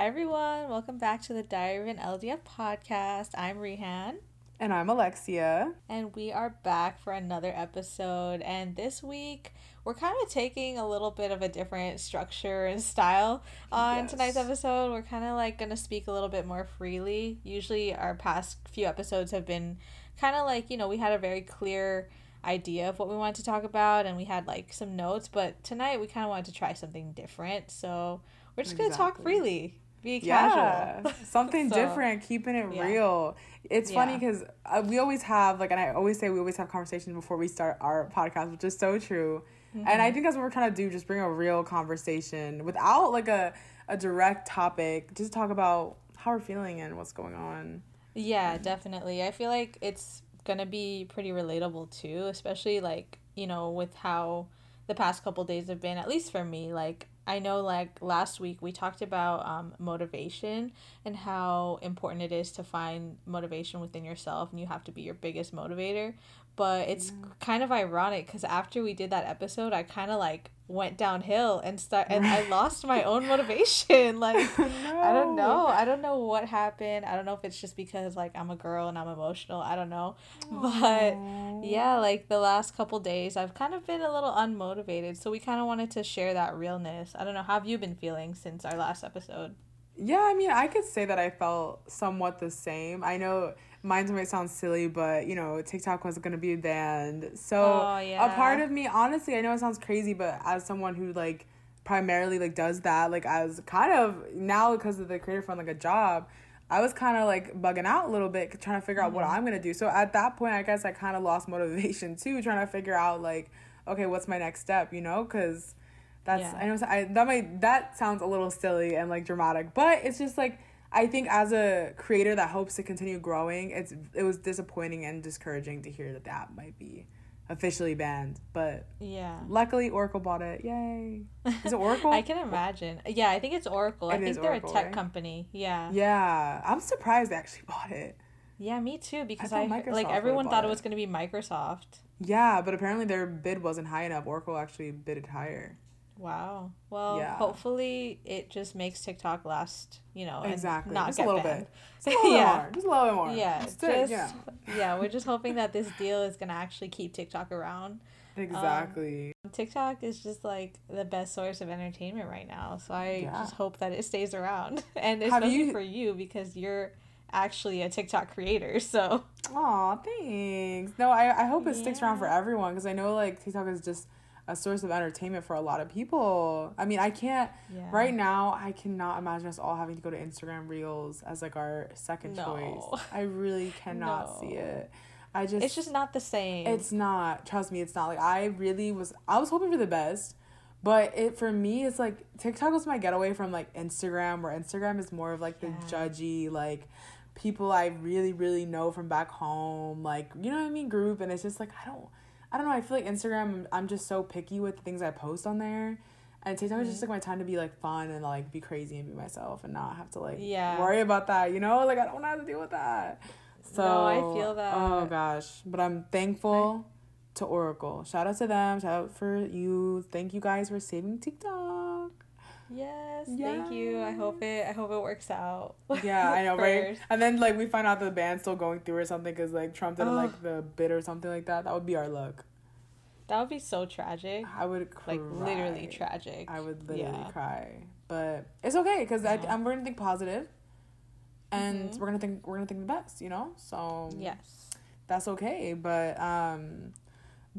Hi, everyone. Welcome back to the Diary of an LDF podcast. I'm Rehan. And I'm Alexia. And we are back for another episode. And this week, we're kind of taking a little bit of a different structure and style on yes. tonight's episode. We're kind of like going to speak a little bit more freely. Usually, our past few episodes have been kind of like, you know, we had a very clear idea of what we wanted to talk about and we had like some notes, but tonight we kind of wanted to try something different. So we're just exactly. going to talk freely. Be casual. Yeah, something so, different, keeping it yeah. real. It's funny because uh, we always have, like, and I always say we always have conversations before we start our podcast, which is so true. Mm-hmm. And I mm-hmm. think that's what we're trying to do, just bring a real conversation without like a, a direct topic. Just talk about how we're feeling and what's going on. Yeah, definitely. I feel like it's gonna be pretty relatable too, especially like, you know, with how the past couple days have been, at least for me, like I know like last week we talked about um, motivation and how important it is to find motivation within yourself and you have to be your biggest motivator but it's yeah. kind of ironic because after we did that episode i kind of like went downhill and start and I lost my own motivation. Like no. I don't know. I don't know what happened. I don't know if it's just because like I'm a girl and I'm emotional. I don't know. Aww. But yeah, like the last couple days I've kind of been a little unmotivated. So we kind of wanted to share that realness. I don't know how have you been feeling since our last episode? Yeah, I mean, I could say that I felt somewhat the same. I know mine might sound silly, but you know, TikTok was gonna be banned. So oh, yeah. a part of me, honestly, I know it sounds crazy, but as someone who like primarily like does that, like as kind of now because of the creator fund, like a job, I was kind of like bugging out a little bit, trying to figure out mm-hmm. what I'm gonna do. So at that point, I guess I kind of lost motivation too, trying to figure out like, okay, what's my next step, you know? Because that's yeah. I know I that might that sounds a little silly and like dramatic, but it's just like I think as a creator that hopes to continue growing, it's it was disappointing and discouraging to hear that that might be officially banned. But yeah, luckily Oracle bought it. Yay! Is it Oracle? I can imagine. Yeah, I think it's Oracle. It I think they're Oracle, a tech right? company. Yeah. Yeah, I'm surprised they actually bought it. Yeah, me too. Because I, I like everyone thought it was going to be Microsoft. Yeah, but apparently their bid wasn't high enough. Oracle actually bid it higher. Wow. Well, yeah. hopefully it just makes TikTok last, you know, exactly. not just get a little banned. bit. Just a little yeah. more. Just a little bit more. Yeah. Just, just yeah. yeah, we're just hoping that this deal is gonna actually keep TikTok around. Exactly. Um, TikTok is just like the best source of entertainment right now. So I yeah. just hope that it stays around. And especially you... for you because you're actually a TikTok creator. So Aw, thanks. No, I, I hope it sticks around for everyone because I know like TikTok is just a source of entertainment for a lot of people. I mean, I can't yeah. right now. I cannot imagine us all having to go to Instagram Reels as like our second no. choice. I really cannot no. see it. I just it's just not the same. It's not. Trust me, it's not. Like I really was. I was hoping for the best, but it for me, it's like TikTok was my getaway from like Instagram, where Instagram is more of like yeah. the judgy like people I really really know from back home, like you know what I mean, group, and it's just like I don't. I don't know. I feel like Instagram. I'm just so picky with the things I post on there, and TikTok mm-hmm. is just like my time to be like fun and like be crazy and be myself and not have to like yeah. worry about that. You know, like I don't have to deal with that. So no, I feel that. Oh gosh, but I'm thankful I... to Oracle. Shout out to them. Shout out for you. Thank you guys for saving TikTok. Yes, thank you. I hope it. I hope it works out. Yeah, I know, right? And then like we find out the band's still going through or something because like Trump didn't like the bid or something like that. That would be our luck. That would be so tragic. I would cry. like literally tragic. I would literally yeah. cry, but it's okay because yeah. I I'm we're gonna think positive, and mm-hmm. we're gonna think we're gonna think the best. You know, so yes, that's okay. But um,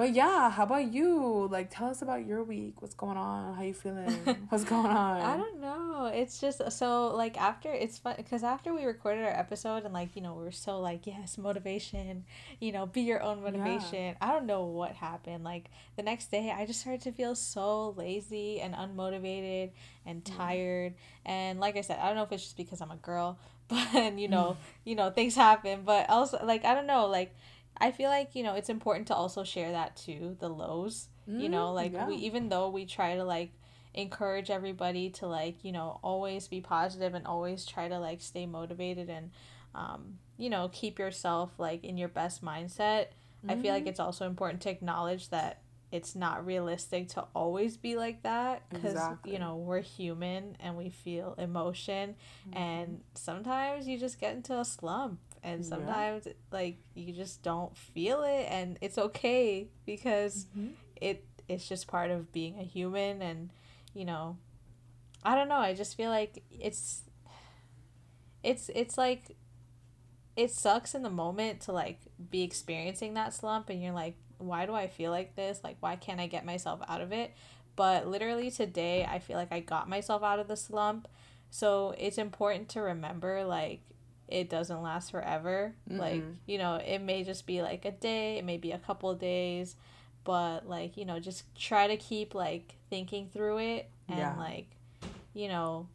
but yeah, how about you? Like, tell us about your week. What's going on? How you feeling? What's going on? I don't know. It's just so like after it's fun because after we recorded our episode and like you know we are so like yes motivation, you know be your own motivation. Yeah. I don't know what happened. Like the next day, I just started to feel so lazy and unmotivated and mm. tired. And like I said, I don't know if it's just because I'm a girl, but you know, you know things happen. But also like I don't know like I feel like, you know, it's important to also share that too, the lows. Mm, you know, mm, like yeah. we even though we try to like encourage everybody to like, you know, always be positive and always try to like stay motivated and um, you know, keep yourself like in your best mindset. Mm. I feel like mm-hmm. it's also important to acknowledge that it's not realistic to always be like that because exactly. you know we're human and we feel emotion mm-hmm. and sometimes you just get into a slump and sometimes yeah. like you just don't feel it and it's okay because mm-hmm. it it's just part of being a human and you know i don't know i just feel like it's it's it's like it sucks in the moment to like be experiencing that slump and you're like why do I feel like this? Like, why can't I get myself out of it? But literally today, I feel like I got myself out of the slump. So it's important to remember, like, it doesn't last forever. mm Like, you know, it may just be like a day, it may be a couple days, but like, you know, just try to keep like thinking through it and yeah. like, you know,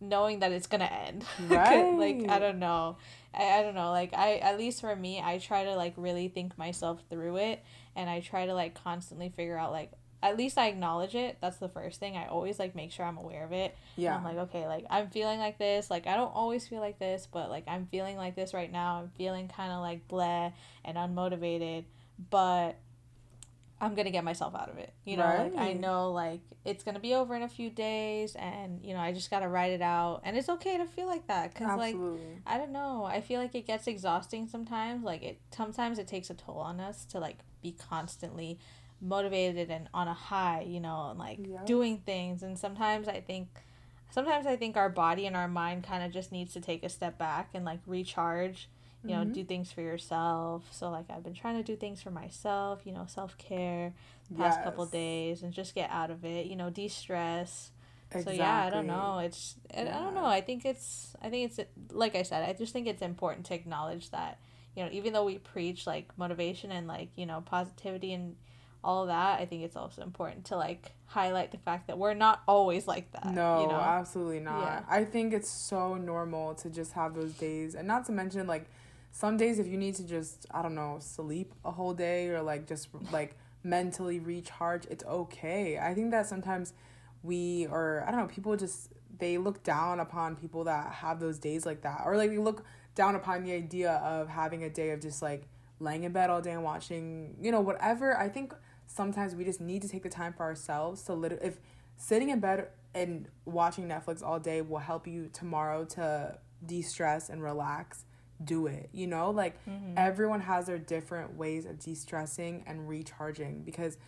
knowing that it's gonna end. Right. like, I don't know. I, I don't know. Like, I, at least for me, I try to like really think myself through it and I try to like constantly figure out like at least I acknowledge it. That's the first thing. I always like make sure I'm aware of it. Yeah. I'm like, okay, like I'm feeling like this. Like I don't always feel like this, but like I'm feeling like this right now. I'm feeling kind of like bleh and unmotivated, but I'm gonna get myself out of it. You know, right. like I know like it's gonna be over in a few days, and you know I just gotta write it out, and it's okay to feel like that because like I don't know, I feel like it gets exhausting sometimes. Like it sometimes it takes a toll on us to like be constantly motivated and on a high, you know, and like yep. doing things. And sometimes I think sometimes I think our body and our mind kind of just needs to take a step back and like recharge, you mm-hmm. know, do things for yourself. So like I've been trying to do things for myself, you know, self-care the past yes. couple days and just get out of it, you know, de-stress. Exactly. So yeah, I don't know. It's yeah. I don't know. I think it's I think it's like I said, I just think it's important to acknowledge that you know, even though we preach like motivation and like, you know, positivity and all that, I think it's also important to like highlight the fact that we're not always like that. No, you know? absolutely not. Yeah. I think it's so normal to just have those days. And not to mention like some days if you need to just, I don't know, sleep a whole day or like just like mentally recharge, it's okay. I think that sometimes we or I don't know, people just they look down upon people that have those days like that. Or like they look down upon the idea of having a day of just like laying in bed all day and watching, you know, whatever. I think sometimes we just need to take the time for ourselves to lit- if sitting in bed and watching Netflix all day will help you tomorrow to de-stress and relax, do it. You know, like mm-hmm. everyone has their different ways of de-stressing and recharging because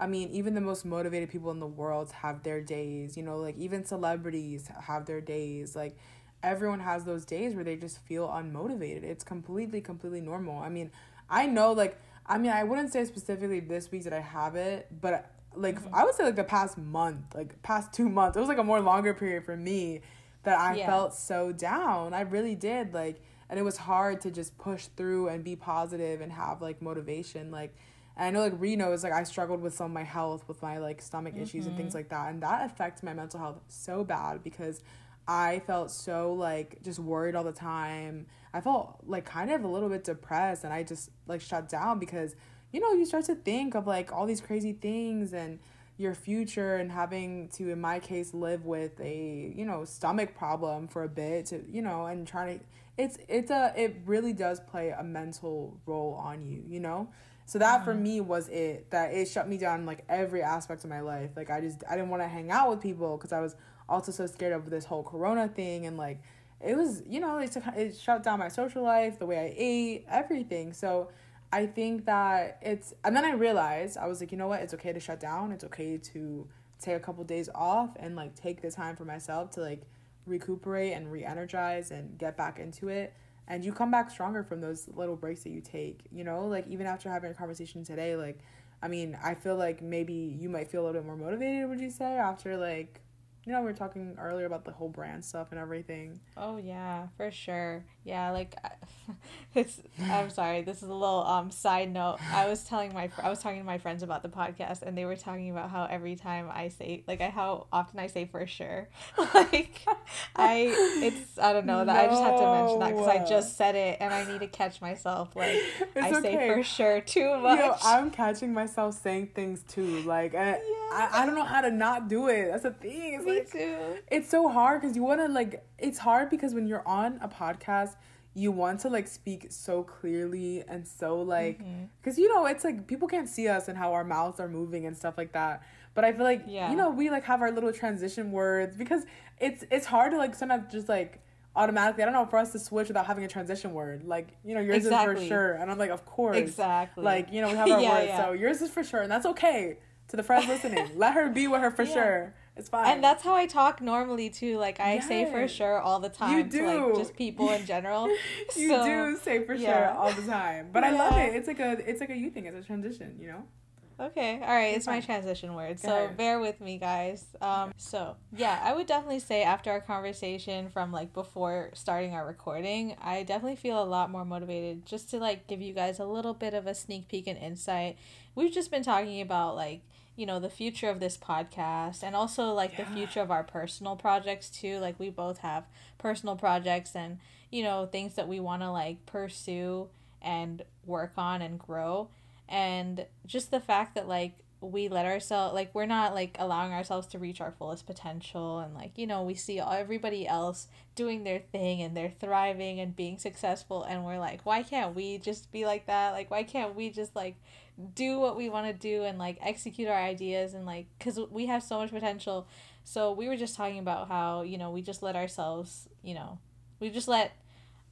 I mean, even the most motivated people in the world have their days, you know, like even celebrities have their days. Like everyone has those days where they just feel unmotivated. It's completely, completely normal. I mean, I know, like, I mean, I wouldn't say specifically this week that I have it, but like, mm-hmm. I would say like the past month, like past two months, it was like a more longer period for me that I yeah. felt so down. I really did. Like, and it was hard to just push through and be positive and have like motivation. Like, and I know like Reno is like I struggled with some of my health with my like stomach mm-hmm. issues and things mm-hmm. like that, and that affects my mental health so bad because I felt so like just worried all the time. I felt like kind of a little bit depressed and I just like shut down because you know, you start to think of like all these crazy things and your future and having to in my case live with a, you know, stomach problem for a bit to, you know, and trying to it's it's a it really does play a mental role on you, you know? So that mm-hmm. for me was it that it shut me down like every aspect of my life. Like I just I didn't want to hang out with people because I was also so scared of this whole corona thing and like it was you know it, it shut down my social life the way i ate everything. So i think that it's and then i realized i was like you know what? It's okay to shut down. It's okay to take a couple days off and like take the time for myself to like recuperate and re-energize and get back into it. And you come back stronger from those little breaks that you take you know? Like even after having a conversation today like i mean i feel like maybe you might feel a little bit more motivated would you say after like you know we were talking earlier about the whole brand stuff and everything oh yeah for sure yeah like it's i'm sorry this is a little um side note i was telling my i was talking to my friends about the podcast and they were talking about how every time i say like I, how often i say for sure like i it's i don't know that no. i just have to mention that because i just said it and i need to catch myself like it's i okay. say for sure too much i'm catching myself saying things too like I, yeah. I, I don't know how to not do it that's a thing it's like too. It's so hard because you want to like. It's hard because when you're on a podcast, you want to like speak so clearly and so like because mm-hmm. you know it's like people can't see us and how our mouths are moving and stuff like that but i feel like yeah. you know we like have our little transition words because it's it's hard to like sometimes just like automatically i don't know for us to switch without having a transition word like you know yours exactly. is for sure and i'm like of course exactly like you know we have our yeah, words yeah. so yours is for sure and that's okay to the friends listening let her be with her for sure it's fine. And that's how I talk normally too. Like I yes. say for sure all the time. You do. To, like, just people in general. you so, do say for yeah. sure all the time. But yeah. I love it. It's like a it's like a you thing. It's a transition, you know? Okay. All right. It's, it's my transition word. So bear with me, guys. Um. So yeah, I would definitely say after our conversation from like before starting our recording, I definitely feel a lot more motivated just to like give you guys a little bit of a sneak peek and insight. We've just been talking about like you know the future of this podcast and also like yeah. the future of our personal projects too. Like we both have personal projects and you know things that we want to like pursue and work on and grow. And just the fact that like we let ourselves like we're not like allowing ourselves to reach our fullest potential and like you know we see everybody else doing their thing and they're thriving and being successful and we're like why can't we just be like that? Like why can't we just like do what we want to do and like execute our ideas and like because we have so much potential so we were just talking about how you know we just let ourselves you know we just let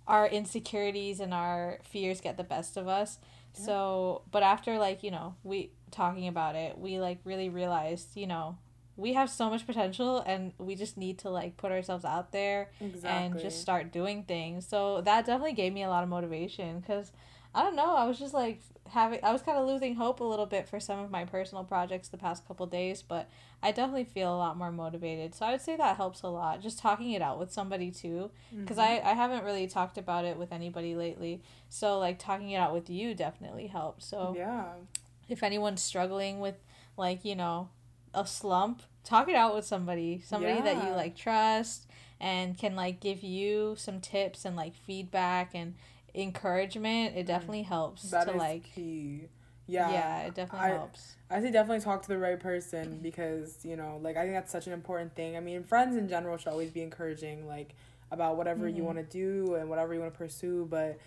our insecurities and our fears get the best of us yeah. so but after like you know we talking about it we like really realized you know we have so much potential and we just need to like put ourselves out there exactly. and just start doing things so that definitely gave me a lot of motivation because i don't know i was just like having I was kind of losing hope a little bit for some of my personal projects the past couple days, but I definitely feel a lot more motivated. So I would say that helps a lot. Just talking it out with somebody too, because mm-hmm. I I haven't really talked about it with anybody lately. So like talking it out with you definitely helps. So yeah, if anyone's struggling with like you know a slump, talk it out with somebody, somebody yeah. that you like trust and can like give you some tips and like feedback and encouragement, it mm. definitely helps that to like key. Yeah. Yeah, it definitely I, helps. I say definitely talk to the right person because, you know, like I think that's such an important thing. I mean, friends in general should always be encouraging like about whatever mm-hmm. you want to do and whatever you want to pursue, but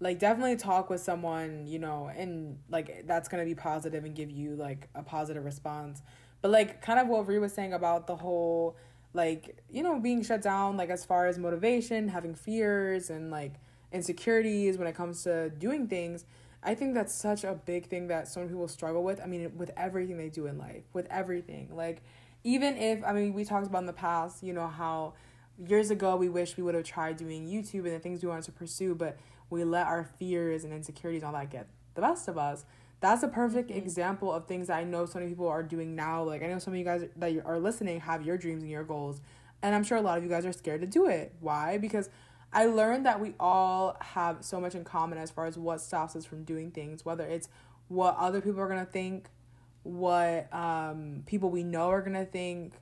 like definitely talk with someone, you know, and like that's going to be positive and give you like a positive response. But like kind of what Ree was saying about the whole like, you know, being shut down like as far as motivation, having fears and like insecurities when it comes to doing things i think that's such a big thing that so many people struggle with. I mean with everything they do in life with everything. Like even if i mean we talked about in the past you know how years ago we wish we would have tried doing youtube and the things we wanted to pursue but we let our fears and insecurities and all that get the best of us. That's a perfect mm-hmm. example of things that i know so many people are doing now. Like i know some of you guys that are listening have your dreams and your goals and i'm sure a lot of you guys are scared to do it. Why? Because I learned that we all have so much in common as far as what stops us from doing things, whether it's what other people are gonna think, what um, people we know are gonna think,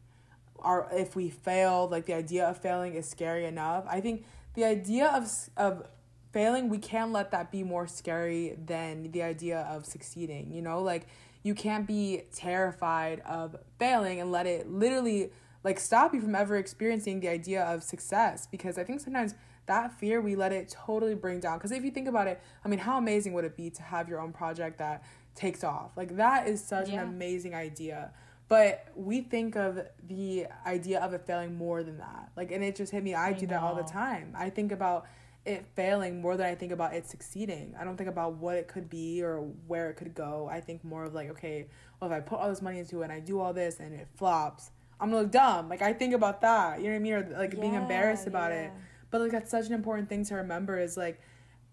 or if we fail, like the idea of failing is scary enough. I think the idea of of failing, we can't let that be more scary than the idea of succeeding. You know, like you can't be terrified of failing and let it literally like stop you from ever experiencing the idea of success because I think sometimes that fear we let it totally bring down. Because if you think about it i mean how amazing would it be to have your own project that takes off? Like that is such yeah. an amazing idea. But we think of the idea of it failing more than that. Like and it just hit me i, I do know. that all the time. I think about it failing more than i think about it succeeding. I don't think about what it could be or where it could go. I think more of like okay well if i put all this money into it and i do all this and it flops i'm gonna look dumb. Like i think about that. You know what i mean? Or like yeah, being embarrassed about yeah. it but like that's such an important thing to remember is like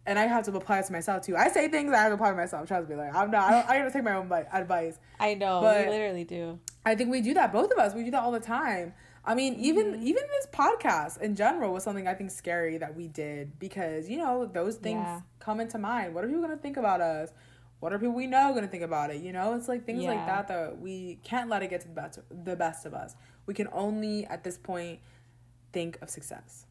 and I have to apply it to myself too. I say things I have to apply to myself. Trust me, like I'm not. I, I gotta take my own advice. I know, but we literally do. I think we do that. Both of us, we do that all the time. I mean, even mm-hmm. even this podcast in general was something I think scary that we did because you know those things yeah. come into mind. What are people gonna think about us? What are people we know gonna think about it? You know, it's like things yeah. like that that we can't let it get to the best the best of us. We can only at this point think of success.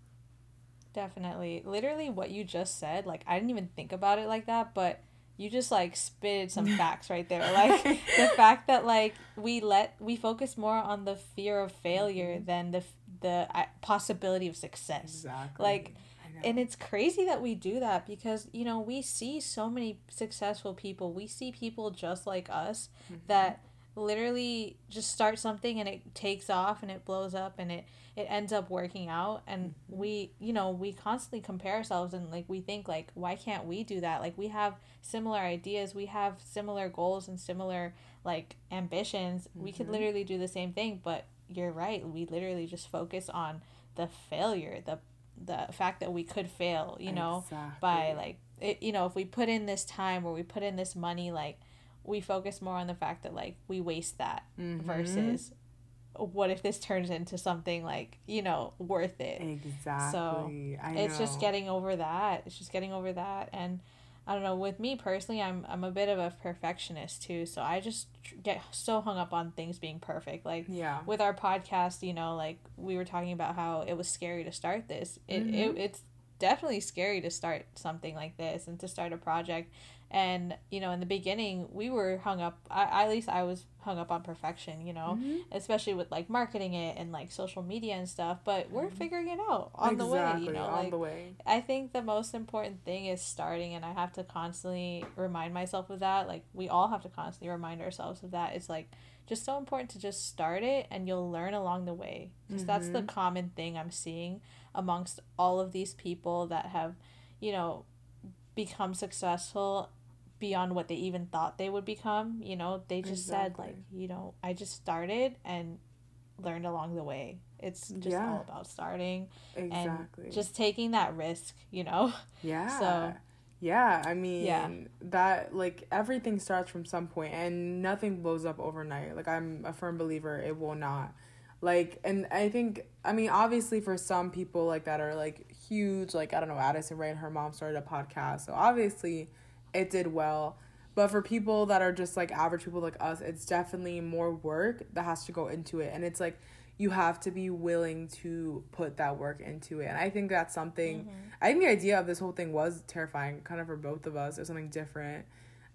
Definitely. Literally what you just said, like I didn't even think about it like that, but you just like spit some facts right there. Like the fact that like we let we focus more on the fear of failure mm-hmm. than the the uh, possibility of success. Exactly. Like and it's crazy that we do that because you know we see so many successful people we see people just like us mm-hmm. that literally just start something and it takes off and it blows up and it it ends up working out and mm-hmm. we you know we constantly compare ourselves and like we think like why can't we do that like we have similar ideas we have similar goals and similar like ambitions mm-hmm. we could mm-hmm. literally do the same thing but you're right we literally just focus on the failure the the fact that we could fail you know exactly. by like it, you know if we put in this time or we put in this money like we focus more on the fact that like we waste that mm-hmm. versus what if this turns into something like you know worth it. Exactly. So it's just getting over that. It's just getting over that. And i don't know with me personally i'm i'm a bit of a perfectionist too. So i just get so hung up on things being perfect. Like yeah. with our podcast you know like we were talking about how it was scary to start this. It, mm-hmm. it it's definitely scary to start something like this and to start a project and you know in the beginning we were hung up I, at least i was hung up on perfection you know mm-hmm. especially with like marketing it and like social media and stuff but we're mm-hmm. figuring it out on exactly, the way you know on like, the way i think the most important thing is starting and i have to constantly remind myself of that like we all have to constantly remind ourselves of that it's like just so important to just start it and you'll learn along the way because mm-hmm. that's the mm-hmm. common thing i'm seeing amongst all of these people that have you know become successful beyond what they even thought they would become. You know, they just exactly. said like, you know, I just started and learned along the way. It's just yeah. all about starting exactly. and just taking that risk, you know. Yeah. So yeah, I mean yeah. that like everything starts from some point and nothing blows up overnight. Like I'm a firm believer it will not. Like and I think I mean obviously for some people like that are like huge like I don't know Addison Rae and her mom started a podcast. So obviously it did well. But for people that are just like average people like us, it's definitely more work that has to go into it. And it's like you have to be willing to put that work into it. And I think that's something mm-hmm. I think the idea of this whole thing was terrifying, kind of for both of us. It was something different.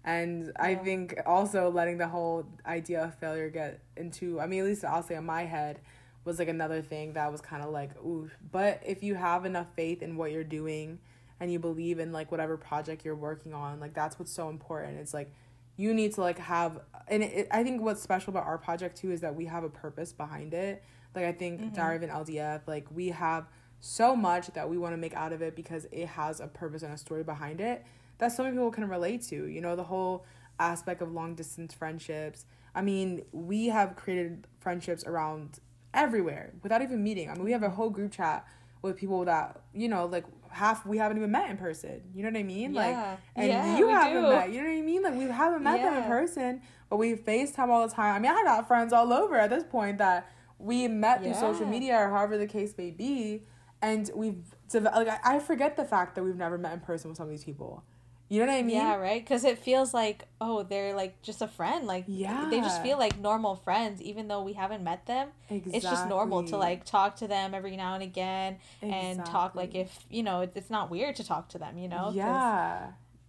And yeah. I think also letting the whole idea of failure get into I mean, at least I'll say in my head was like another thing that was kind of like, ooh. But if you have enough faith in what you're doing and you believe in like whatever project you're working on like that's what's so important. It's like you need to like have and it, it, i think what's special about our project too is that we have a purpose behind it. Like i think mm-hmm. diary of an ldf like we have so much that we want to make out of it because it has a purpose and a story behind it that so many people can relate to you know the whole aspect of long distance friendships. I mean we have created friendships around everywhere without even meeting. I mean we have a whole group chat with people that you know like half we haven't even met in person. You know what I mean? Yeah. Like and yeah, you haven't do. met. You know what I mean? Like we haven't met yeah. them in person, but we FaceTime all the time. I mean, I got friends all over at this point that we met through social media or however the case may be, and we've like I forget the fact that we've never met in person with some of these people. You know what I mean? Yeah, right. Because it feels like oh, they're like just a friend. Like yeah, they just feel like normal friends, even though we haven't met them. Exactly. It's just normal to like talk to them every now and again exactly. and talk like if you know it's not weird to talk to them. You know? Yeah.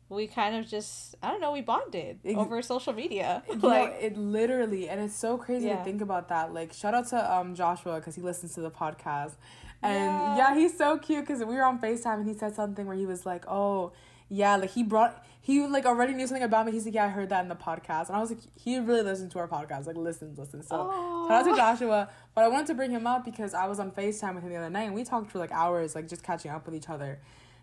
We kind of just I don't know we bonded over social media. like know, it literally and it's so crazy yeah. to think about that. Like shout out to um Joshua because he listens to the podcast. And yeah, yeah he's so cute because we were on FaceTime and he said something where he was like, "Oh, yeah, like he brought he like already knew something about me. He's like, yeah, I heard that in the podcast, and I was like, he really listens to our podcast, like listens, listens. So Aww. shout out to Joshua. But I wanted to bring him up because I was on Facetime with him the other night, and we talked for like hours, like just catching up with each other.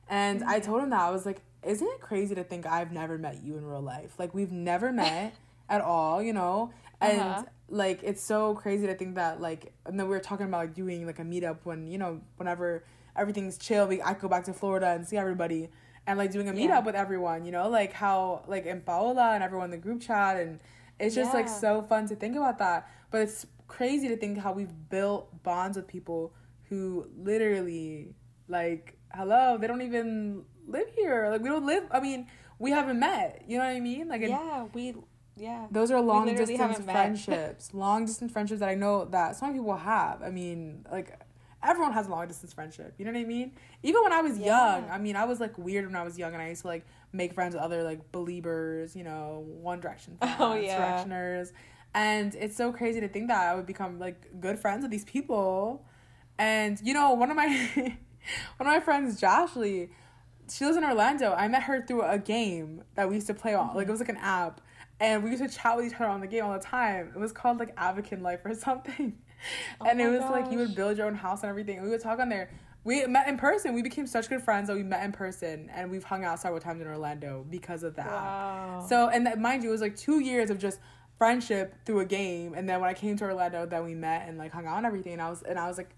And I told him that I was like, isn't it crazy to think I've never met you in real life? Like we've never met at all, you know, and. Uh-huh like it's so crazy to think that like and then we were talking about like doing like a meetup when you know whenever everything's chill we I go back to Florida and see everybody and like doing a meetup yeah. with everyone, you know, like how like in Paola and everyone in the group chat and it's just yeah. like so fun to think about that. But it's crazy to think how we've built bonds with people who literally like hello, they don't even live here. Like we don't live I mean, we haven't met. You know what I mean? Like Yeah, we yeah. Those are long distance friendships. long distance friendships that I know that some people have. I mean, like everyone has a long distance friendship. You know what I mean? Even when I was yeah. young, I mean, I was like weird when I was young, and I used to like make friends with other like believers, you know, One Direction fans, oh, yeah. Directioners, and it's so crazy to think that I would become like good friends with these people. And you know, one of my one of my friends, Joshly, she lives in Orlando. I met her through a game that we used to play on. Mm-hmm. Like it was like an app, and we used to chat with each other on the game all the time. It was called like Avakin Life or something. Oh and it was gosh. like you would build your own house and everything. We would talk on there. We met in person. We became such good friends that we met in person, and we've hung out several times in Orlando because of that. Wow. So, and that, mind you, it was like two years of just friendship through a game, and then when I came to Orlando, then we met and like hung out and everything. And I was, and I was like,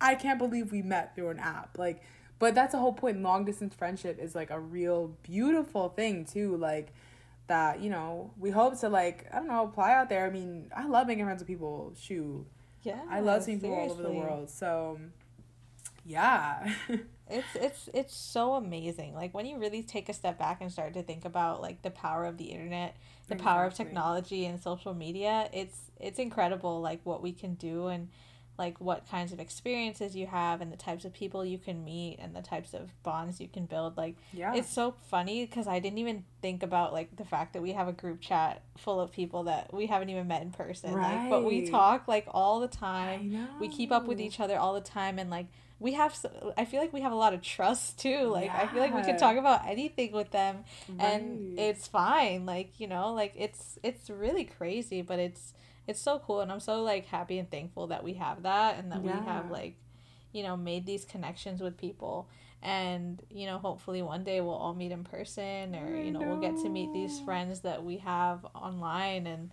I can't believe we met through an app. Like, but that's the whole point. Long distance friendship is like a real beautiful thing too. Like that, you know, we hope to like I don't know apply out there. I mean, I love making friends with people. Shoot, yeah, I love seeing people all over the world. So yeah it's it's it's so amazing like when you really take a step back and start to think about like the power of the internet the exactly. power of technology and social media it's it's incredible like what we can do and like what kinds of experiences you have and the types of people you can meet and the types of bonds you can build like yeah it's so funny because i didn't even think about like the fact that we have a group chat full of people that we haven't even met in person right. like but we talk like all the time we keep up with each other all the time and like we have i feel like we have a lot of trust too like yeah. i feel like we can talk about anything with them right. and it's fine like you know like it's it's really crazy but it's it's so cool and i'm so like happy and thankful that we have that and that yeah. we have like you know made these connections with people and you know hopefully one day we'll all meet in person or you know, know. we'll get to meet these friends that we have online and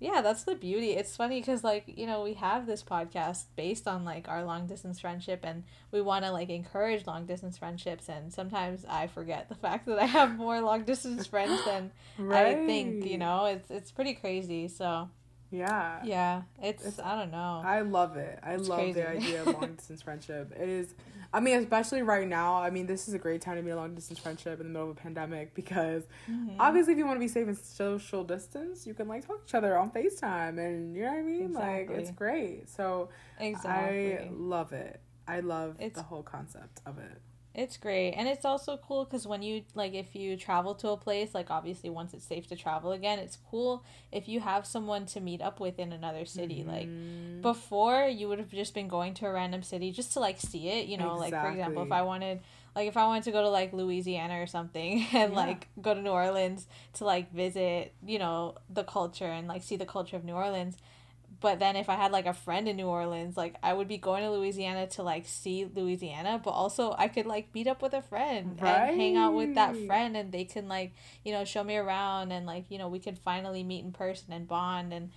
yeah that's the beauty it's funny because like you know we have this podcast based on like our long distance friendship and we want to like encourage long distance friendships and sometimes i forget the fact that i have more long distance friends than right. i think you know it's it's pretty crazy so yeah yeah it's, it's i don't know i love it i it's love crazy. the idea of long distance friendship it is I mean, especially right now. I mean, this is a great time to be a long distance friendship in the middle of a pandemic because mm-hmm. obviously, if you want to be safe and social distance, you can like talk to each other on Facetime, and you know what I mean. Exactly. Like, it's great. So, exactly, I love it. I love it's, the whole concept of it. It's great. And it's also cool because when you, like, if you travel to a place, like, obviously, once it's safe to travel again, it's cool if you have someone to meet up with in another city. Mm-hmm. Like, before, you would have just been going to a random city just to, like, see it. You know, exactly. like, for example, if I wanted, like, if I wanted to go to, like, Louisiana or something and, yeah. like, go to New Orleans to, like, visit, you know, the culture and, like, see the culture of New Orleans but then if I had like a friend in New Orleans, like I would be going to Louisiana to like see Louisiana, but also I could like meet up with a friend right. and hang out with that friend and they can like, you know, show me around and like, you know, we could finally meet in person and bond and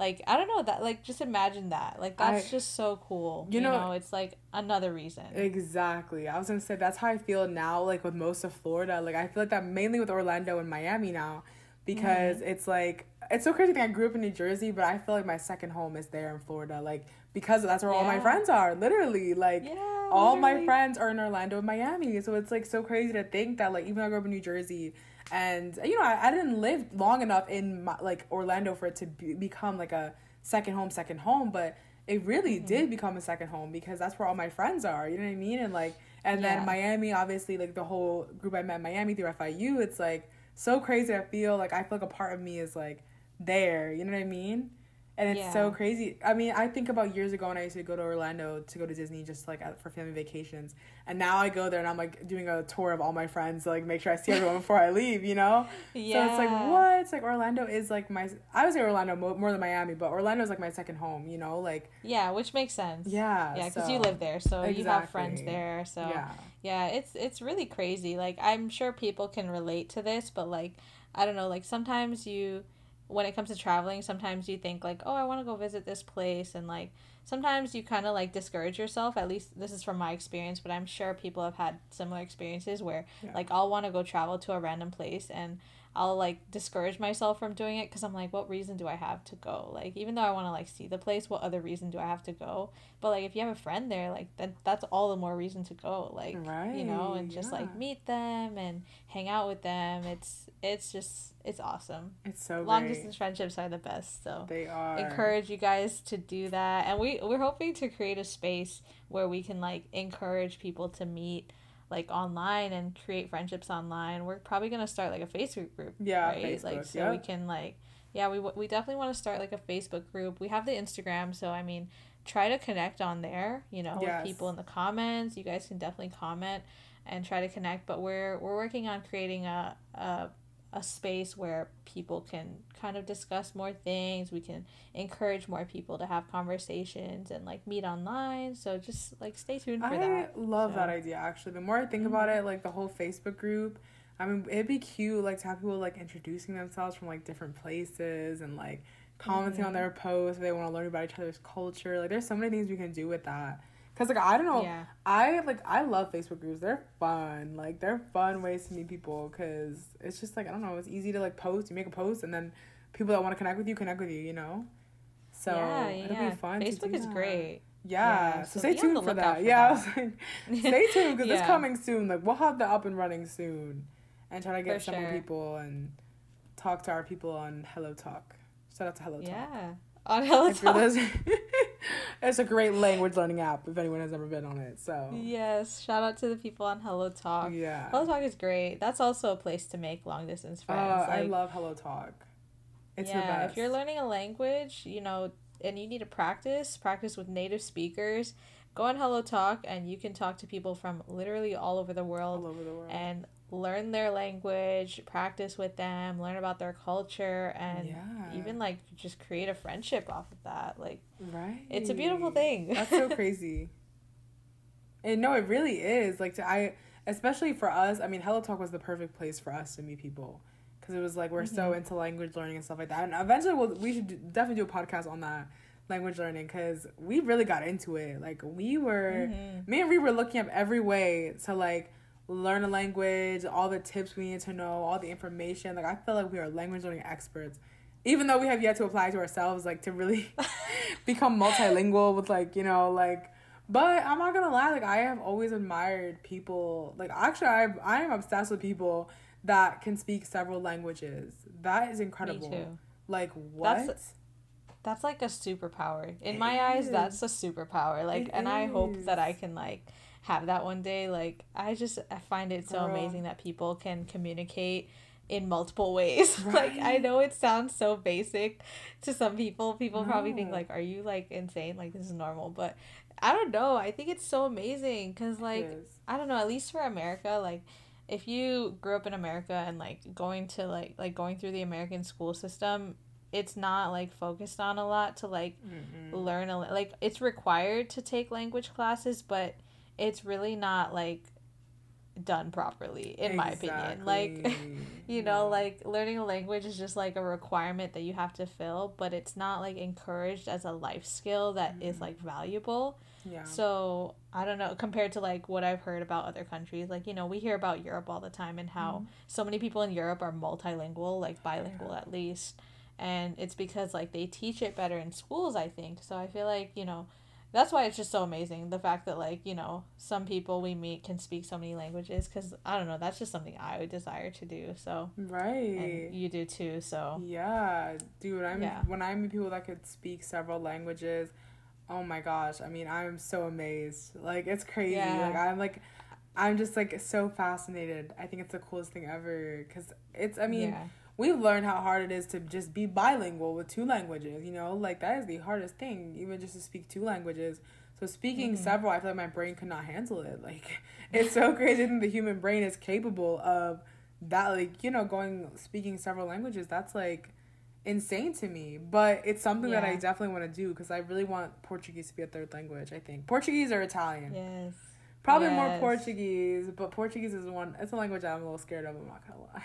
like I don't know that like just imagine that. Like that's I, just so cool. You, you know, know, it's like another reason. Exactly. I was gonna say that's how I feel now, like with most of Florida. Like I feel like that mainly with Orlando and Miami now because mm-hmm. it's like it's so crazy. That I grew up in New Jersey, but I feel like my second home is there in Florida, like because that's where yeah. all my friends are. Literally, like yeah, all my friends are in Orlando and Miami. So it's like so crazy to think that like even though I grew up in New Jersey, and you know I, I didn't live long enough in my, like Orlando for it to be, become like a second home, second home, but it really mm-hmm. did become a second home because that's where all my friends are. You know what I mean? And like and yeah. then Miami, obviously, like the whole group I met in Miami through FIU. It's like so crazy. I feel like I feel like a part of me is like there. You know what I mean? and it's yeah. so crazy. I mean, I think about years ago when I used to go to Orlando to go to Disney just like for family vacations, and now I go there and I'm like doing a tour of all my friends to like make sure I see everyone before I leave. You know? Yeah. So it's like what? It's like Orlando is like my. I would say Orlando more than Miami, but Orlando is like my second home. You know, like. Yeah, which makes sense. Yeah. Yeah, because so, you live there, so exactly. you have friends there. So yeah. yeah, it's it's really crazy. Like I'm sure people can relate to this, but like I don't know, like sometimes you when it comes to traveling, sometimes you think like, oh, I want to go visit this place, and like sometimes you kind of like discourage yourself. At least this is from my experience, but I'm sure people have had similar experiences where yeah. like I'll want to go travel to a random place and I'll like discourage myself from doing it because I'm like, what reason do I have to go? Like, even though I want to like see the place, what other reason do I have to go? But like, if you have a friend there, like that that's all the more reason to go. Like, right, you know, and just yeah. like meet them and hang out with them. It's it's just it's awesome. It's so long great. distance friendships are the best. So they are. Encourage you guys to do that, and we we're hoping to create a space where we can like encourage people to meet like online and create friendships online, we're probably gonna start like a Facebook group. Yeah, right? Facebook, like so yeah. we can like yeah we we definitely want to start like a Facebook group. We have the Instagram, so I mean try to connect on there, you know, yes. with people in the comments. You guys can definitely comment and try to connect, but we're we're working on creating a a a space where people can kind of discuss more things. We can encourage more people to have conversations and like meet online. So just like stay tuned for I that. I love so. that idea actually. The more I think mm-hmm. about it, like the whole Facebook group, I mean, it'd be cute like to have people like introducing themselves from like different places and like commenting mm-hmm. on their posts if they want to learn about each other's culture. Like there's so many things we can do with that. Cause like I don't know, yeah. I like I love Facebook groups. They're fun. Like they're fun ways to meet people. Cause it's just like I don't know. It's easy to like post. You make a post, and then people that want to connect with you connect with you. You know. So yeah, it'll yeah. be fun. Facebook is that. great. Yeah. yeah. So, so stay tuned for that. For yeah. That. I was like, stay tuned because it's coming soon. Like we'll have that up and running soon, and try to get for some sure. people and talk to our people on Hello Talk. Shout out to Hello Talk. Yeah. On Hello Talk. it's a great language learning app if anyone has ever been on it. So yes, shout out to the people on Hello Talk. Yeah, Hello Talk is great. That's also a place to make long distance friends. Uh, like, I love Hello Talk. It's yeah, if you're learning a language, you know, and you need to practice, practice with native speakers. Go on Hello Talk, and you can talk to people from literally all over the world. All over the world. And learn their language, practice with them, learn about their culture, and yeah. even like just create a friendship off of that. Like, right? It's a beautiful thing. That's so crazy. and no, it really is. Like, to, I especially for us. I mean, Hello Talk was the perfect place for us to meet people because it was like we're mm-hmm. so into language learning and stuff like that. And eventually, we'll, we should do, definitely do a podcast on that language learning because we really got into it. Like, we were, mm-hmm. me and we were looking up every way to like learn a language, all the tips we need to know, all the information. Like I feel like we are language learning experts. Even though we have yet to apply to ourselves, like to really become multilingual with like, you know, like but I'm not gonna lie, like I have always admired people like actually I I am obsessed with people that can speak several languages. That is incredible. Me too. Like what? That's, that's like a superpower. In it my is. eyes, that's a superpower. Like it and is. I hope that I can like have that one day. Like I just I find it so Girl. amazing that people can communicate in multiple ways. Right. like I know it sounds so basic to some people. People no. probably think like are you like insane? Like this is normal, but I don't know. I think it's so amazing cuz like I don't know, at least for America like if you grew up in America and like going to like like going through the American school system, it's not like focused on a lot to like mm learn a like it's required to take language classes, but it's really not like done properly in exactly. my opinion like you know like learning a language is just like a requirement that you have to fill but it's not like encouraged as a life skill that mm. is like valuable yeah so i don't know compared to like what i've heard about other countries like you know we hear about europe all the time and how mm. so many people in europe are multilingual like bilingual yeah. at least and it's because like they teach it better in schools i think so i feel like you know that's why it's just so amazing the fact that like you know some people we meet can speak so many languages because i don't know that's just something i would desire to do so. Right. and you do too so. Yeah dude i'm yeah. when i meet people that could speak several languages oh my gosh i mean i'm so amazed. Like it's crazy yeah. like i'm like i'm just like so fascinated. I think it's the coolest thing ever because it's i mean yeah we've learned how hard it is to just be bilingual with two languages, you know? Like that is the hardest thing, even just to speak two languages. So speaking mm-hmm. several, I feel like my brain could not handle it. Like it's so crazy that the human brain is capable of that like, you know, going speaking several languages. That's like insane to me. But it's something yeah. that I definitely want to do because I really want Portuguese to be a third language, I think. Portuguese or Italian. Yes. Probably yes. more Portuguese, but Portuguese is one it's a language I'm a little scared of, I'm not gonna lie.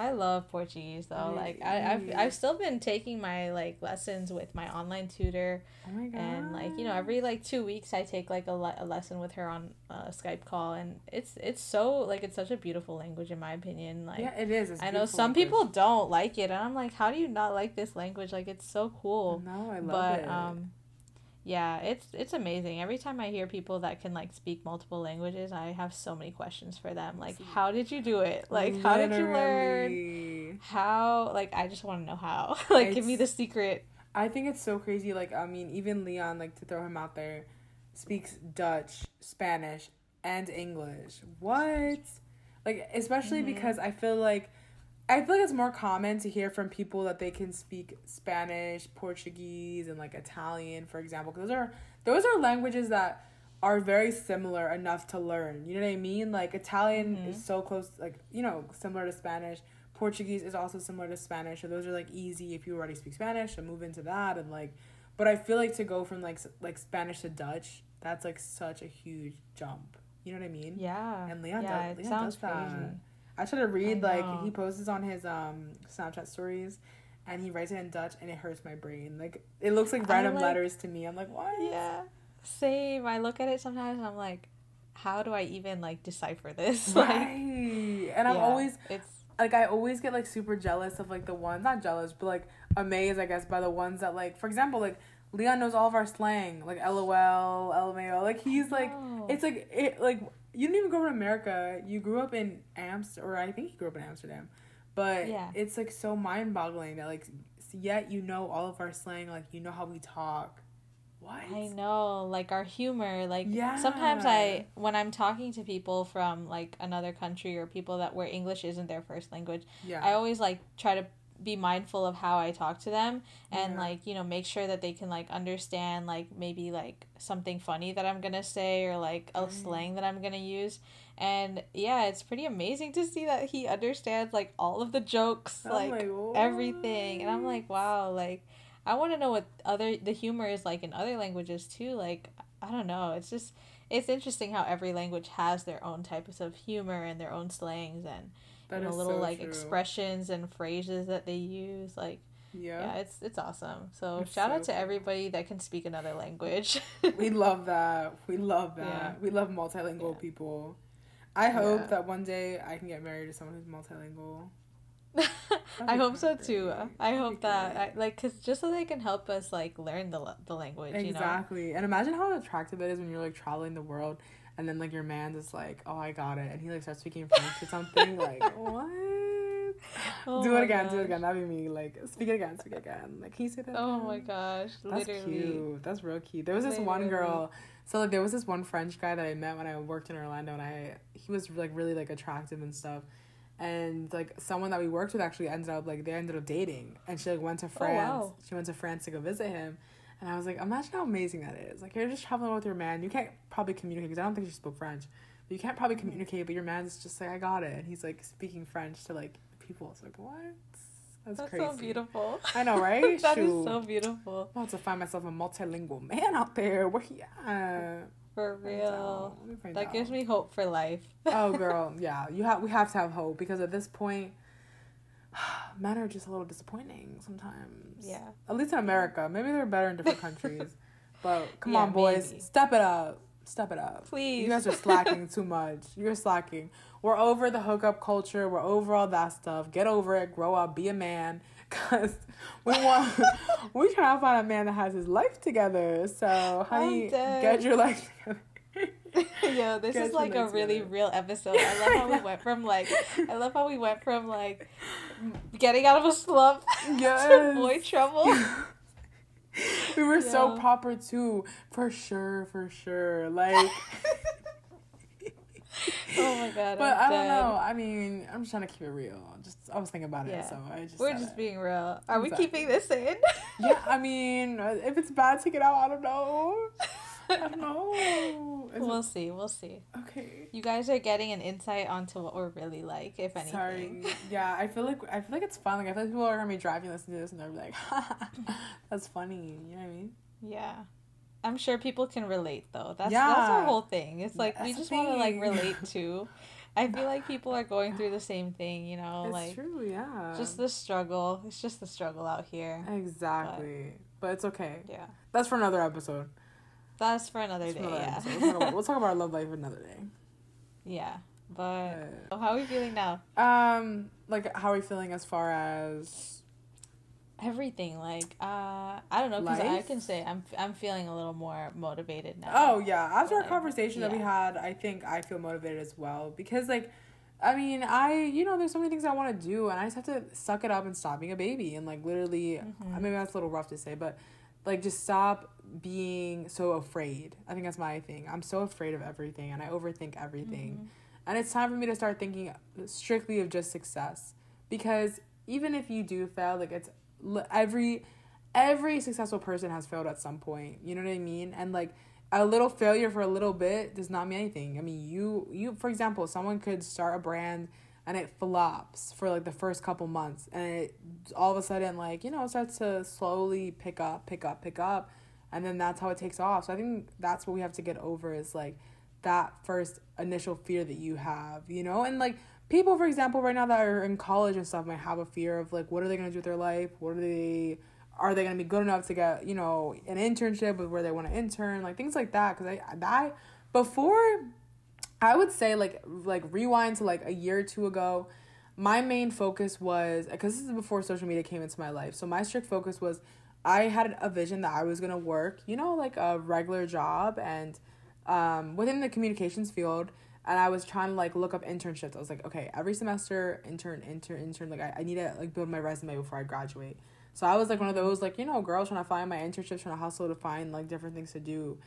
I love Portuguese though. Like I, I've I've still been taking my like lessons with my online tutor. Oh my god! And like you know, every like two weeks I take like a, le- a lesson with her on a Skype call, and it's it's so like it's such a beautiful language in my opinion. Like yeah, it is. I know some language. people don't like it, and I'm like, how do you not like this language? Like it's so cool. No, I love but, it. But um, yeah it's it's amazing. Every time i hear people that can like speak multiple languages i have so many questions for them. Like how did you do it? Like Literally. how did you learn? How like i just want to know how. Like it's, give me the secret. I think it's so crazy like i mean even leon like to throw him out there speaks dutch spanish and english. What? Like especially mm-hmm. because i feel like I feel like it's more common to hear from people that they can speak Spanish, Portuguese, and like Italian, for example. Because those are those are languages that are very similar enough to learn. You know what I mean? Like Italian mm-hmm. is so close, like you know, similar to Spanish. Portuguese is also similar to Spanish, so those are like easy if you already speak Spanish to move into that and like. But I feel like to go from like like Spanish to Dutch, that's like such a huge jump. You know what I mean? Yeah. And Leon, yeah, does, Leon does that. Crazy. I try to read like he posts on his um Snapchat stories, and he writes it in Dutch, and it hurts my brain. Like it looks like random like, letters to me. I'm like, what? Yeah. Same. I look at it sometimes, and I'm like, how do I even like decipher this? Right. Like, and I'm yeah, always it's like I always get like super jealous of like the ones not jealous but like amazed I guess by the ones that like for example like Leon knows all of our slang like LOL LMAO like he's like it's like it like you didn't even grow up in America you grew up in Amsterdam or I think you grew up in Amsterdam but yeah. it's like so mind boggling that like yet you know all of our slang like you know how we talk what? I know, like our humor. Like yeah. sometimes I when I'm talking to people from like another country or people that where English isn't their first language, yeah. I always like try to be mindful of how I talk to them and yeah. like, you know, make sure that they can like understand like maybe like something funny that I'm going to say or like a mm. slang that I'm going to use. And yeah, it's pretty amazing to see that he understands like all of the jokes, oh like everything. And I'm like, wow, like I want to know what other the humor is like in other languages too. Like I don't know. It's just it's interesting how every language has their own types of humor and their own slangs and that you know, little so like true. expressions and phrases that they use. Like yeah. yeah, it's it's awesome. So it's shout so out to everybody that can speak another language. we love that. We love that. Yeah. We love multilingual yeah. people. I hope that one day I can get married to someone who's multilingual. I hope so too. I hope that I, like cuz just so they can help us like learn the the language, Exactly. You know? And imagine how attractive it is when you're like traveling the world and then like your man is like, "Oh, I got it." And he like starts speaking French or something like, "What?" Oh do it again, gosh. do it again. That'd be me. Like, speak it again, speak it again. Like, can you say that? Oh again? my gosh, that's literally. cute. That's real cute. There was this literally. one girl. So like, there was this one French guy that I met when I worked in Orlando, and I he was like really like attractive and stuff and like someone that we worked with actually ended up like they ended up dating and she like went to France. Oh, wow. She went to France to go visit him. And I was like, imagine how amazing that is. Like you're just traveling with your man. You can't probably communicate because I don't think she spoke French. But you can't probably mm-hmm. communicate, but your man's just like, I got it. And he's like speaking French to like people. It's like, what? That's, That's crazy. so beautiful. I know, right? that Shoot. is so beautiful. I'm about to find myself a multilingual man out there. Where he at? For real. That out. gives me hope for life. oh girl, yeah. You have we have to have hope because at this point men are just a little disappointing sometimes. Yeah. At least in America. Maybe they're better in different countries. But come yeah, on boys, maybe. step it up. Step it up. Please. You guys are slacking too much. You're slacking. We're over the hookup culture. We're over all that stuff. Get over it. Grow up. Be a man. Cause we want we trying to find a man that has his life together. So how do you get your life together? Yo, this is like a really together. real episode. I love how we went from like I love how we went from like getting out of a slump yes. to boy trouble. we were so proper too, for sure, for sure. Like oh my god! But I'm I do not know. I mean, I'm just trying to keep it real. Just I was thinking about yeah. it, so I just we're just it. being real. Are exactly. we keeping this in? yeah, I mean, if it's bad, take it out. I don't know. Is we'll it... see. We'll see. Okay. You guys are getting an insight onto what we're really like, if anything. Sorry. Yeah, I feel like I feel like it's fun. Like I feel like people are gonna be driving, listening to this, and they're like, "That's funny." You know what I mean? Yeah. I'm sure people can relate though. That's yeah. that's our whole thing. It's like that's we just want to like relate to. I feel like people are going through the same thing, you know, it's like true, yeah. Just the struggle. It's just the struggle out here. Exactly. But, but it's okay. Yeah. That's for another episode. That's for another That's day. For another yeah. We'll talk, about, talk about our love life another day. Yeah. But how are we feeling now? Um, like how are we feeling as far as everything like uh i don't know because i can say i'm i'm feeling a little more motivated now oh yeah after our conversation yeah. that we had i think i feel motivated as well because like i mean i you know there's so many things i want to do and i just have to suck it up and stop being a baby and like literally mm-hmm. i mean that's a little rough to say but like just stop being so afraid i think that's my thing i'm so afraid of everything and i overthink everything mm-hmm. and it's time for me to start thinking strictly of just success because even if you do fail, like it's every every successful person has failed at some point. You know what I mean? And like a little failure for a little bit does not mean anything. I mean, you you for example, someone could start a brand and it flops for like the first couple months and it all of a sudden like, you know, starts to slowly pick up, pick up, pick up, and then that's how it takes off. So I think that's what we have to get over is like that first initial fear that you have, you know? And like people for example right now that are in college and stuff might have a fear of like what are they going to do with their life? What are they are they going to be good enough to get you know an internship with where they want to intern like things like that because i that before i would say like like rewind to like a year or two ago my main focus was because this is before social media came into my life so my strict focus was i had a vision that i was to work you know like a regular job and um, within the communications field and I was trying to like look up internships. I was like, okay, every semester intern, intern, intern. Like I, I need to like build my resume before I graduate. So I was like one of those like you know girls trying to find my internships, trying to hustle to find like different things to do,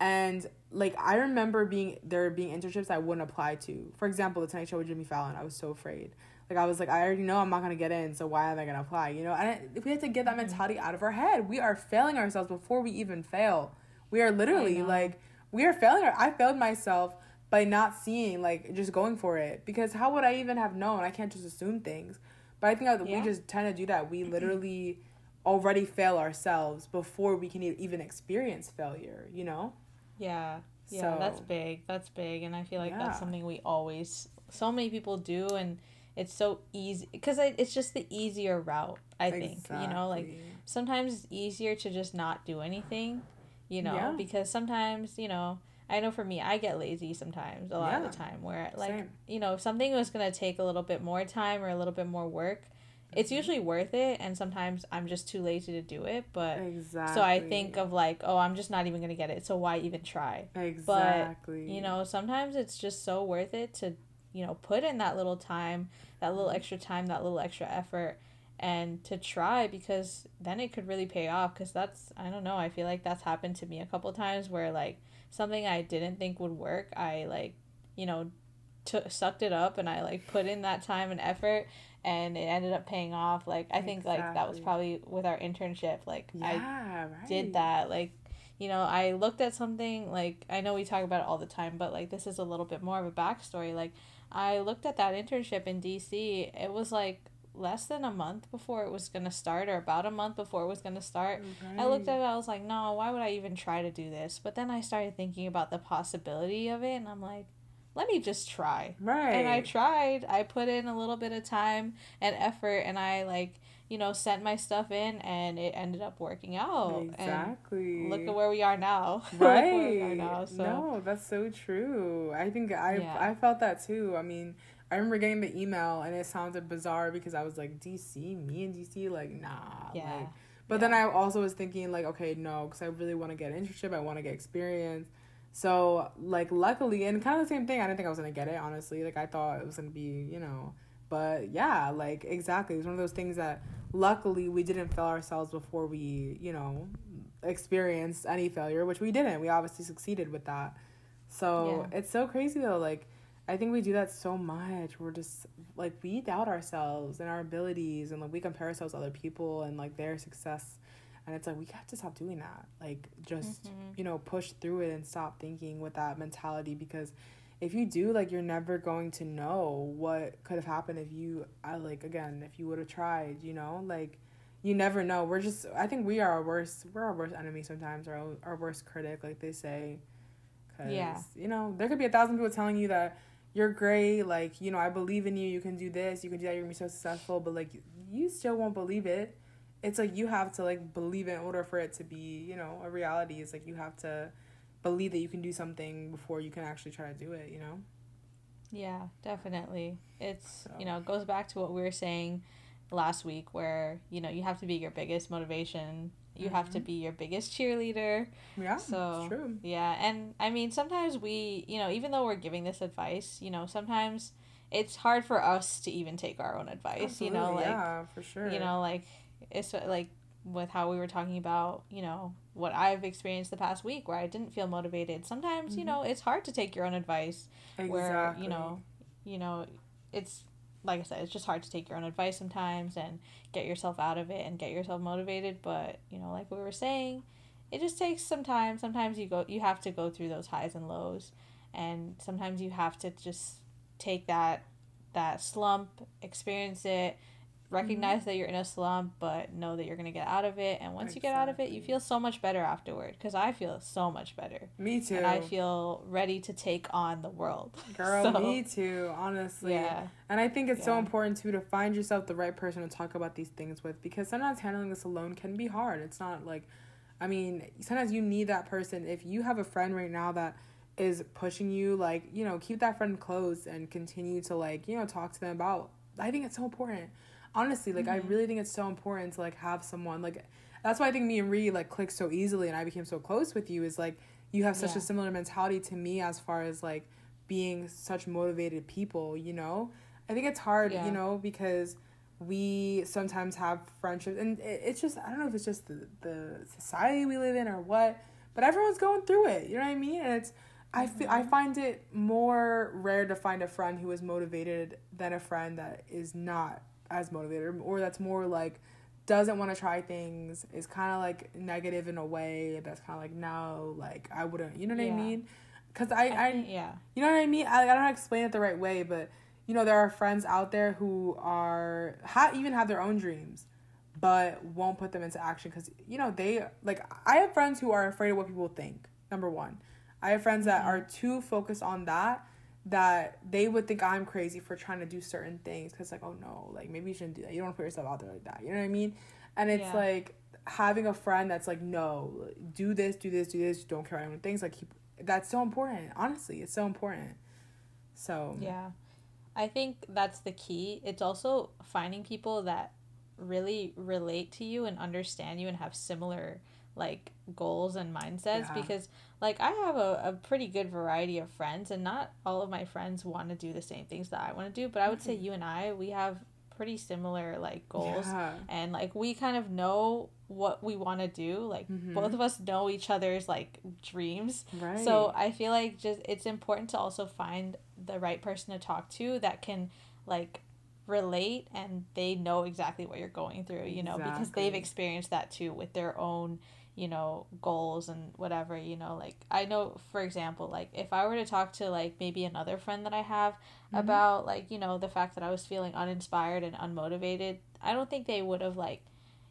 and like I remember being there being internships I wouldn't apply to. For example, the Tonight Show with Jimmy Fallon. I was so afraid. Like I was like I already know I'm not gonna get in, so why am I gonna apply? You know, and if we have to get that mm-hmm. mentality out of our head. We are failing ourselves before we even fail. We are literally like we are failing. Our, I failed myself by not seeing like just going for it because how would I even have known? I can't just assume things. But I think that yeah. we just tend to do that. We literally already fail ourselves before we can even experience failure, you know? Yeah. Yeah, so, that's big. That's big. And I feel like yeah. that's something we always, so many people do. And it's so easy because it's just the easier route, I think. Exactly. You know, like sometimes it's easier to just not do anything, you know, yeah. because sometimes, you know, I know for me, I get lazy sometimes, a lot yeah. of the time, where like Same. you know, if something was gonna take a little bit more time or a little bit more work, it's mm-hmm. usually worth it. And sometimes I'm just too lazy to do it. But exactly. so I think of like, oh, I'm just not even gonna get it. So why even try? Exactly. But you know, sometimes it's just so worth it to you know put in that little time, that little extra time, that little extra effort and to try because then it could really pay off because that's i don't know i feel like that's happened to me a couple times where like something I didn't think would work, I like, you know, took sucked it up and I like put in that time and effort and it ended up paying off. Like I think exactly. like that was probably with our internship. Like yeah, I right. did that. Like you know, I looked at something like I know we talk about it all the time, but like this is a little bit more of a backstory. Like I looked at that internship in DC. It was like less than a month before it was gonna start, or about a month before it was gonna start. I looked at it, I was like, no, why would I even try to do this? But then I started thinking about the possibility of it, and I'm like, let me just try. Right. And I tried. I put in a little bit of time and effort, and I like you know, sent my stuff in and it ended up working out. Exactly. And look at where we are now. Right. are now, so. No, that's so true. I think I yeah. I felt that too. I mean, I remember getting the email and it sounded bizarre because I was like, DC, me and DC, like, nah. Yeah. Like, but yeah. then I also was thinking, like, okay, no, because I really want to get an internship. I want to get experience. So, like, luckily, and kind of the same thing, I didn't think I was going to get it, honestly. Like, I thought it was going to be, you know, but yeah, like, exactly. It's one of those things that luckily we didn't fail ourselves before we, you know, experienced any failure, which we didn't. We obviously succeeded with that. So, yeah. it's so crazy, though. Like, I think we do that so much. We're just like we doubt ourselves and our abilities and like we compare ourselves to other people and like their success. And it's like we have to stop doing that. Like just, mm-hmm. you know, push through it and stop thinking with that mentality because if you do like you're never going to know what could have happened if you I like again, if you would have tried, you know? Like you never know. We're just I think we are our worst we're our worst enemy sometimes, our our worst critic like they say. Cause, yeah. you know, there could be a thousand people telling you that you're great, like, you know, I believe in you, you can do this, you can do that, you're gonna be so successful, but like you still won't believe it. It's like you have to like believe in order for it to be, you know, a reality. It's like you have to believe that you can do something before you can actually try to do it, you know? Yeah, definitely. It's so. you know, it goes back to what we were saying last week where, you know, you have to be your biggest motivation you mm-hmm. have to mm-hmm. be your biggest cheerleader. Yeah, so true. Yeah, and I mean sometimes we, you know, even though we're giving this advice, you know, sometimes it's hard for us to even take our own advice. Absolutely, you know, like yeah, for sure. You know, like it's like with how we were talking about, you know, what I've experienced the past week where I didn't feel motivated. Sometimes, mm-hmm. you know, it's hard to take your own advice. Exactly. Where you know, you know, it's like I said, it's just hard to take your own advice sometimes and get yourself out of it and get yourself motivated. But you know, like we were saying, it just takes some time. Sometimes you go, you have to go through those highs and lows, and sometimes you have to just take that that slump, experience it, recognize mm-hmm. that you're in a slump, but know that you're gonna get out of it. And once exactly. you get out of it, you feel so much better afterward. Because I feel so much better. Me too. And I feel ready to take on the world. Girl, so, me too. Honestly. Yeah. And I think it's yeah. so important too to find yourself the right person to talk about these things with because sometimes handling this alone can be hard. It's not like, I mean, sometimes you need that person. If you have a friend right now that is pushing you, like you know, keep that friend close and continue to like you know talk to them about. I think it's so important honestly like mm-hmm. i really think it's so important to like have someone like that's why i think me and Ree like clicked so easily and i became so close with you is like you have such yeah. a similar mentality to me as far as like being such motivated people you know i think it's hard yeah. you know because we sometimes have friendships and it, it's just i don't know if it's just the, the society we live in or what but everyone's going through it you know what i mean and it's I, f- I mm-hmm. find it more rare to find a friend who is motivated than a friend that is not as motivated or that's more like doesn't want to try things is kind of like negative in a way that's kind of like no like i wouldn't you know what yeah. i mean because I, I, I yeah you know what i mean I, I don't know how to explain it the right way but you know there are friends out there who are ha- even have their own dreams but won't put them into action because you know they like i have friends who are afraid of what people think number one i have friends that mm-hmm. are too focused on that that they would think I'm crazy for trying to do certain things because like oh no like maybe you shouldn't do that. You don't put yourself out there like that. You know what I mean? And it's yeah. like having a friend that's like no do this do this do this don't care about things like keep that's so important. Honestly it's so important. So yeah. I think that's the key. It's also finding people that really relate to you and understand you and have similar like goals and mindsets yeah. because like I have a, a pretty good variety of friends and not all of my friends want to do the same things that I want to do but I would mm-hmm. say you and I we have pretty similar like goals yeah. and like we kind of know what we want to do like mm-hmm. both of us know each other's like dreams right. so I feel like just it's important to also find the right person to talk to that can like relate and they know exactly what you're going through you know exactly. because they've experienced that too with their own you know goals and whatever you know like i know for example like if i were to talk to like maybe another friend that i have mm-hmm. about like you know the fact that i was feeling uninspired and unmotivated i don't think they would have like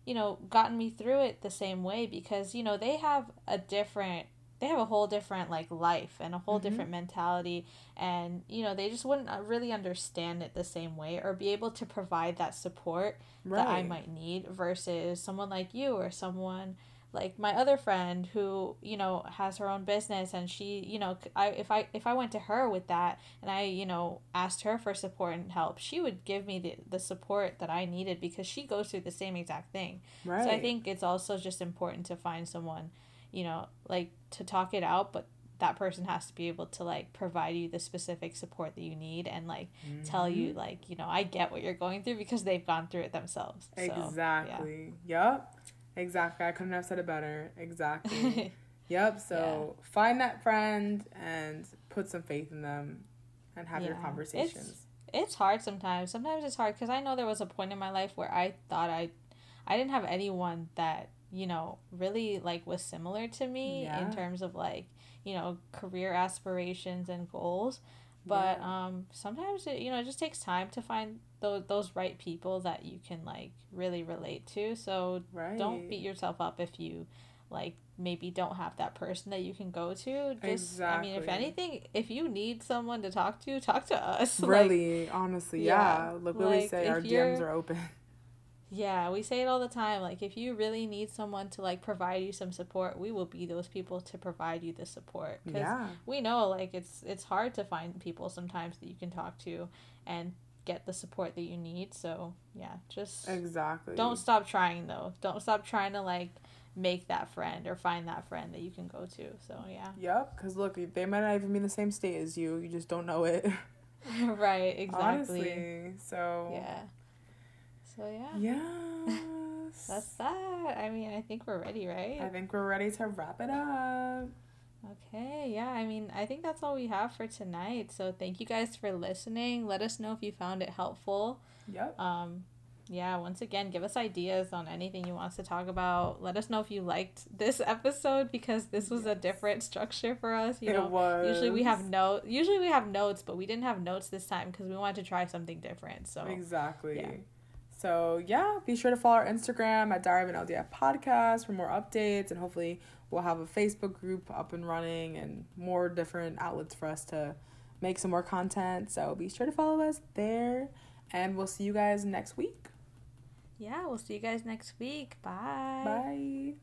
you know gotten me through it the same way because you know they have a different they have a whole different like life and a whole mm-hmm. different mentality and you know they just wouldn't uh, really understand it the same way or be able to provide that support right. that i might need versus someone like you or someone like my other friend who you know has her own business and she you know i if i if i went to her with that and i you know asked her for support and help she would give me the, the support that i needed because she goes through the same exact thing right so i think it's also just important to find someone you know like to talk it out but that person has to be able to like provide you the specific support that you need and like mm-hmm. tell you mm-hmm. like you know i get what you're going through because they've gone through it themselves exactly so, yeah. yep Exactly. I couldn't have said it better. Exactly. yep. So yeah. find that friend and put some faith in them and have yeah. your conversations. It's, it's hard sometimes. Sometimes it's hard because I know there was a point in my life where I thought I, I didn't have anyone that you know really like was similar to me yeah. in terms of like you know career aspirations and goals but yeah. um sometimes it you know it just takes time to find those those right people that you can like really relate to. So right. don't beat yourself up if you like maybe don't have that person that you can go to. Just exactly. I mean, if anything, if you need someone to talk to, talk to us. Really, like, honestly, yeah. yeah. Like, we say. Our DMs are open. Yeah, we say it all the time. Like, if you really need someone to like provide you some support, we will be those people to provide you the support. Because yeah. we know like it's it's hard to find people sometimes that you can talk to, and get the support that you need. So yeah, just exactly. Don't stop trying though. Don't stop trying to like make that friend or find that friend that you can go to. So yeah. Yep. Because look, they might not even be in the same state as you. You just don't know it. right. Exactly. Honestly. So. Yeah. So yeah. Yeah. That's that. I mean, I think we're ready, right? I think we're ready to wrap it up. Okay, yeah, I mean, I think that's all we have for tonight. So thank you guys for listening. Let us know if you found it helpful. Yep. Um, yeah, once again, give us ideas on anything you want us to talk about. Let us know if you liked this episode because this was yes. a different structure for us. You it know, was. usually we have note. Usually we have notes, but we didn't have notes this time because we wanted to try something different. So exactly. Yeah. So yeah, be sure to follow our Instagram at Diary of an LDF Podcast for more updates, and hopefully we'll have a Facebook group up and running and more different outlets for us to make some more content. So be sure to follow us there, and we'll see you guys next week yeah, we'll see you guys next week. Bye. Bye.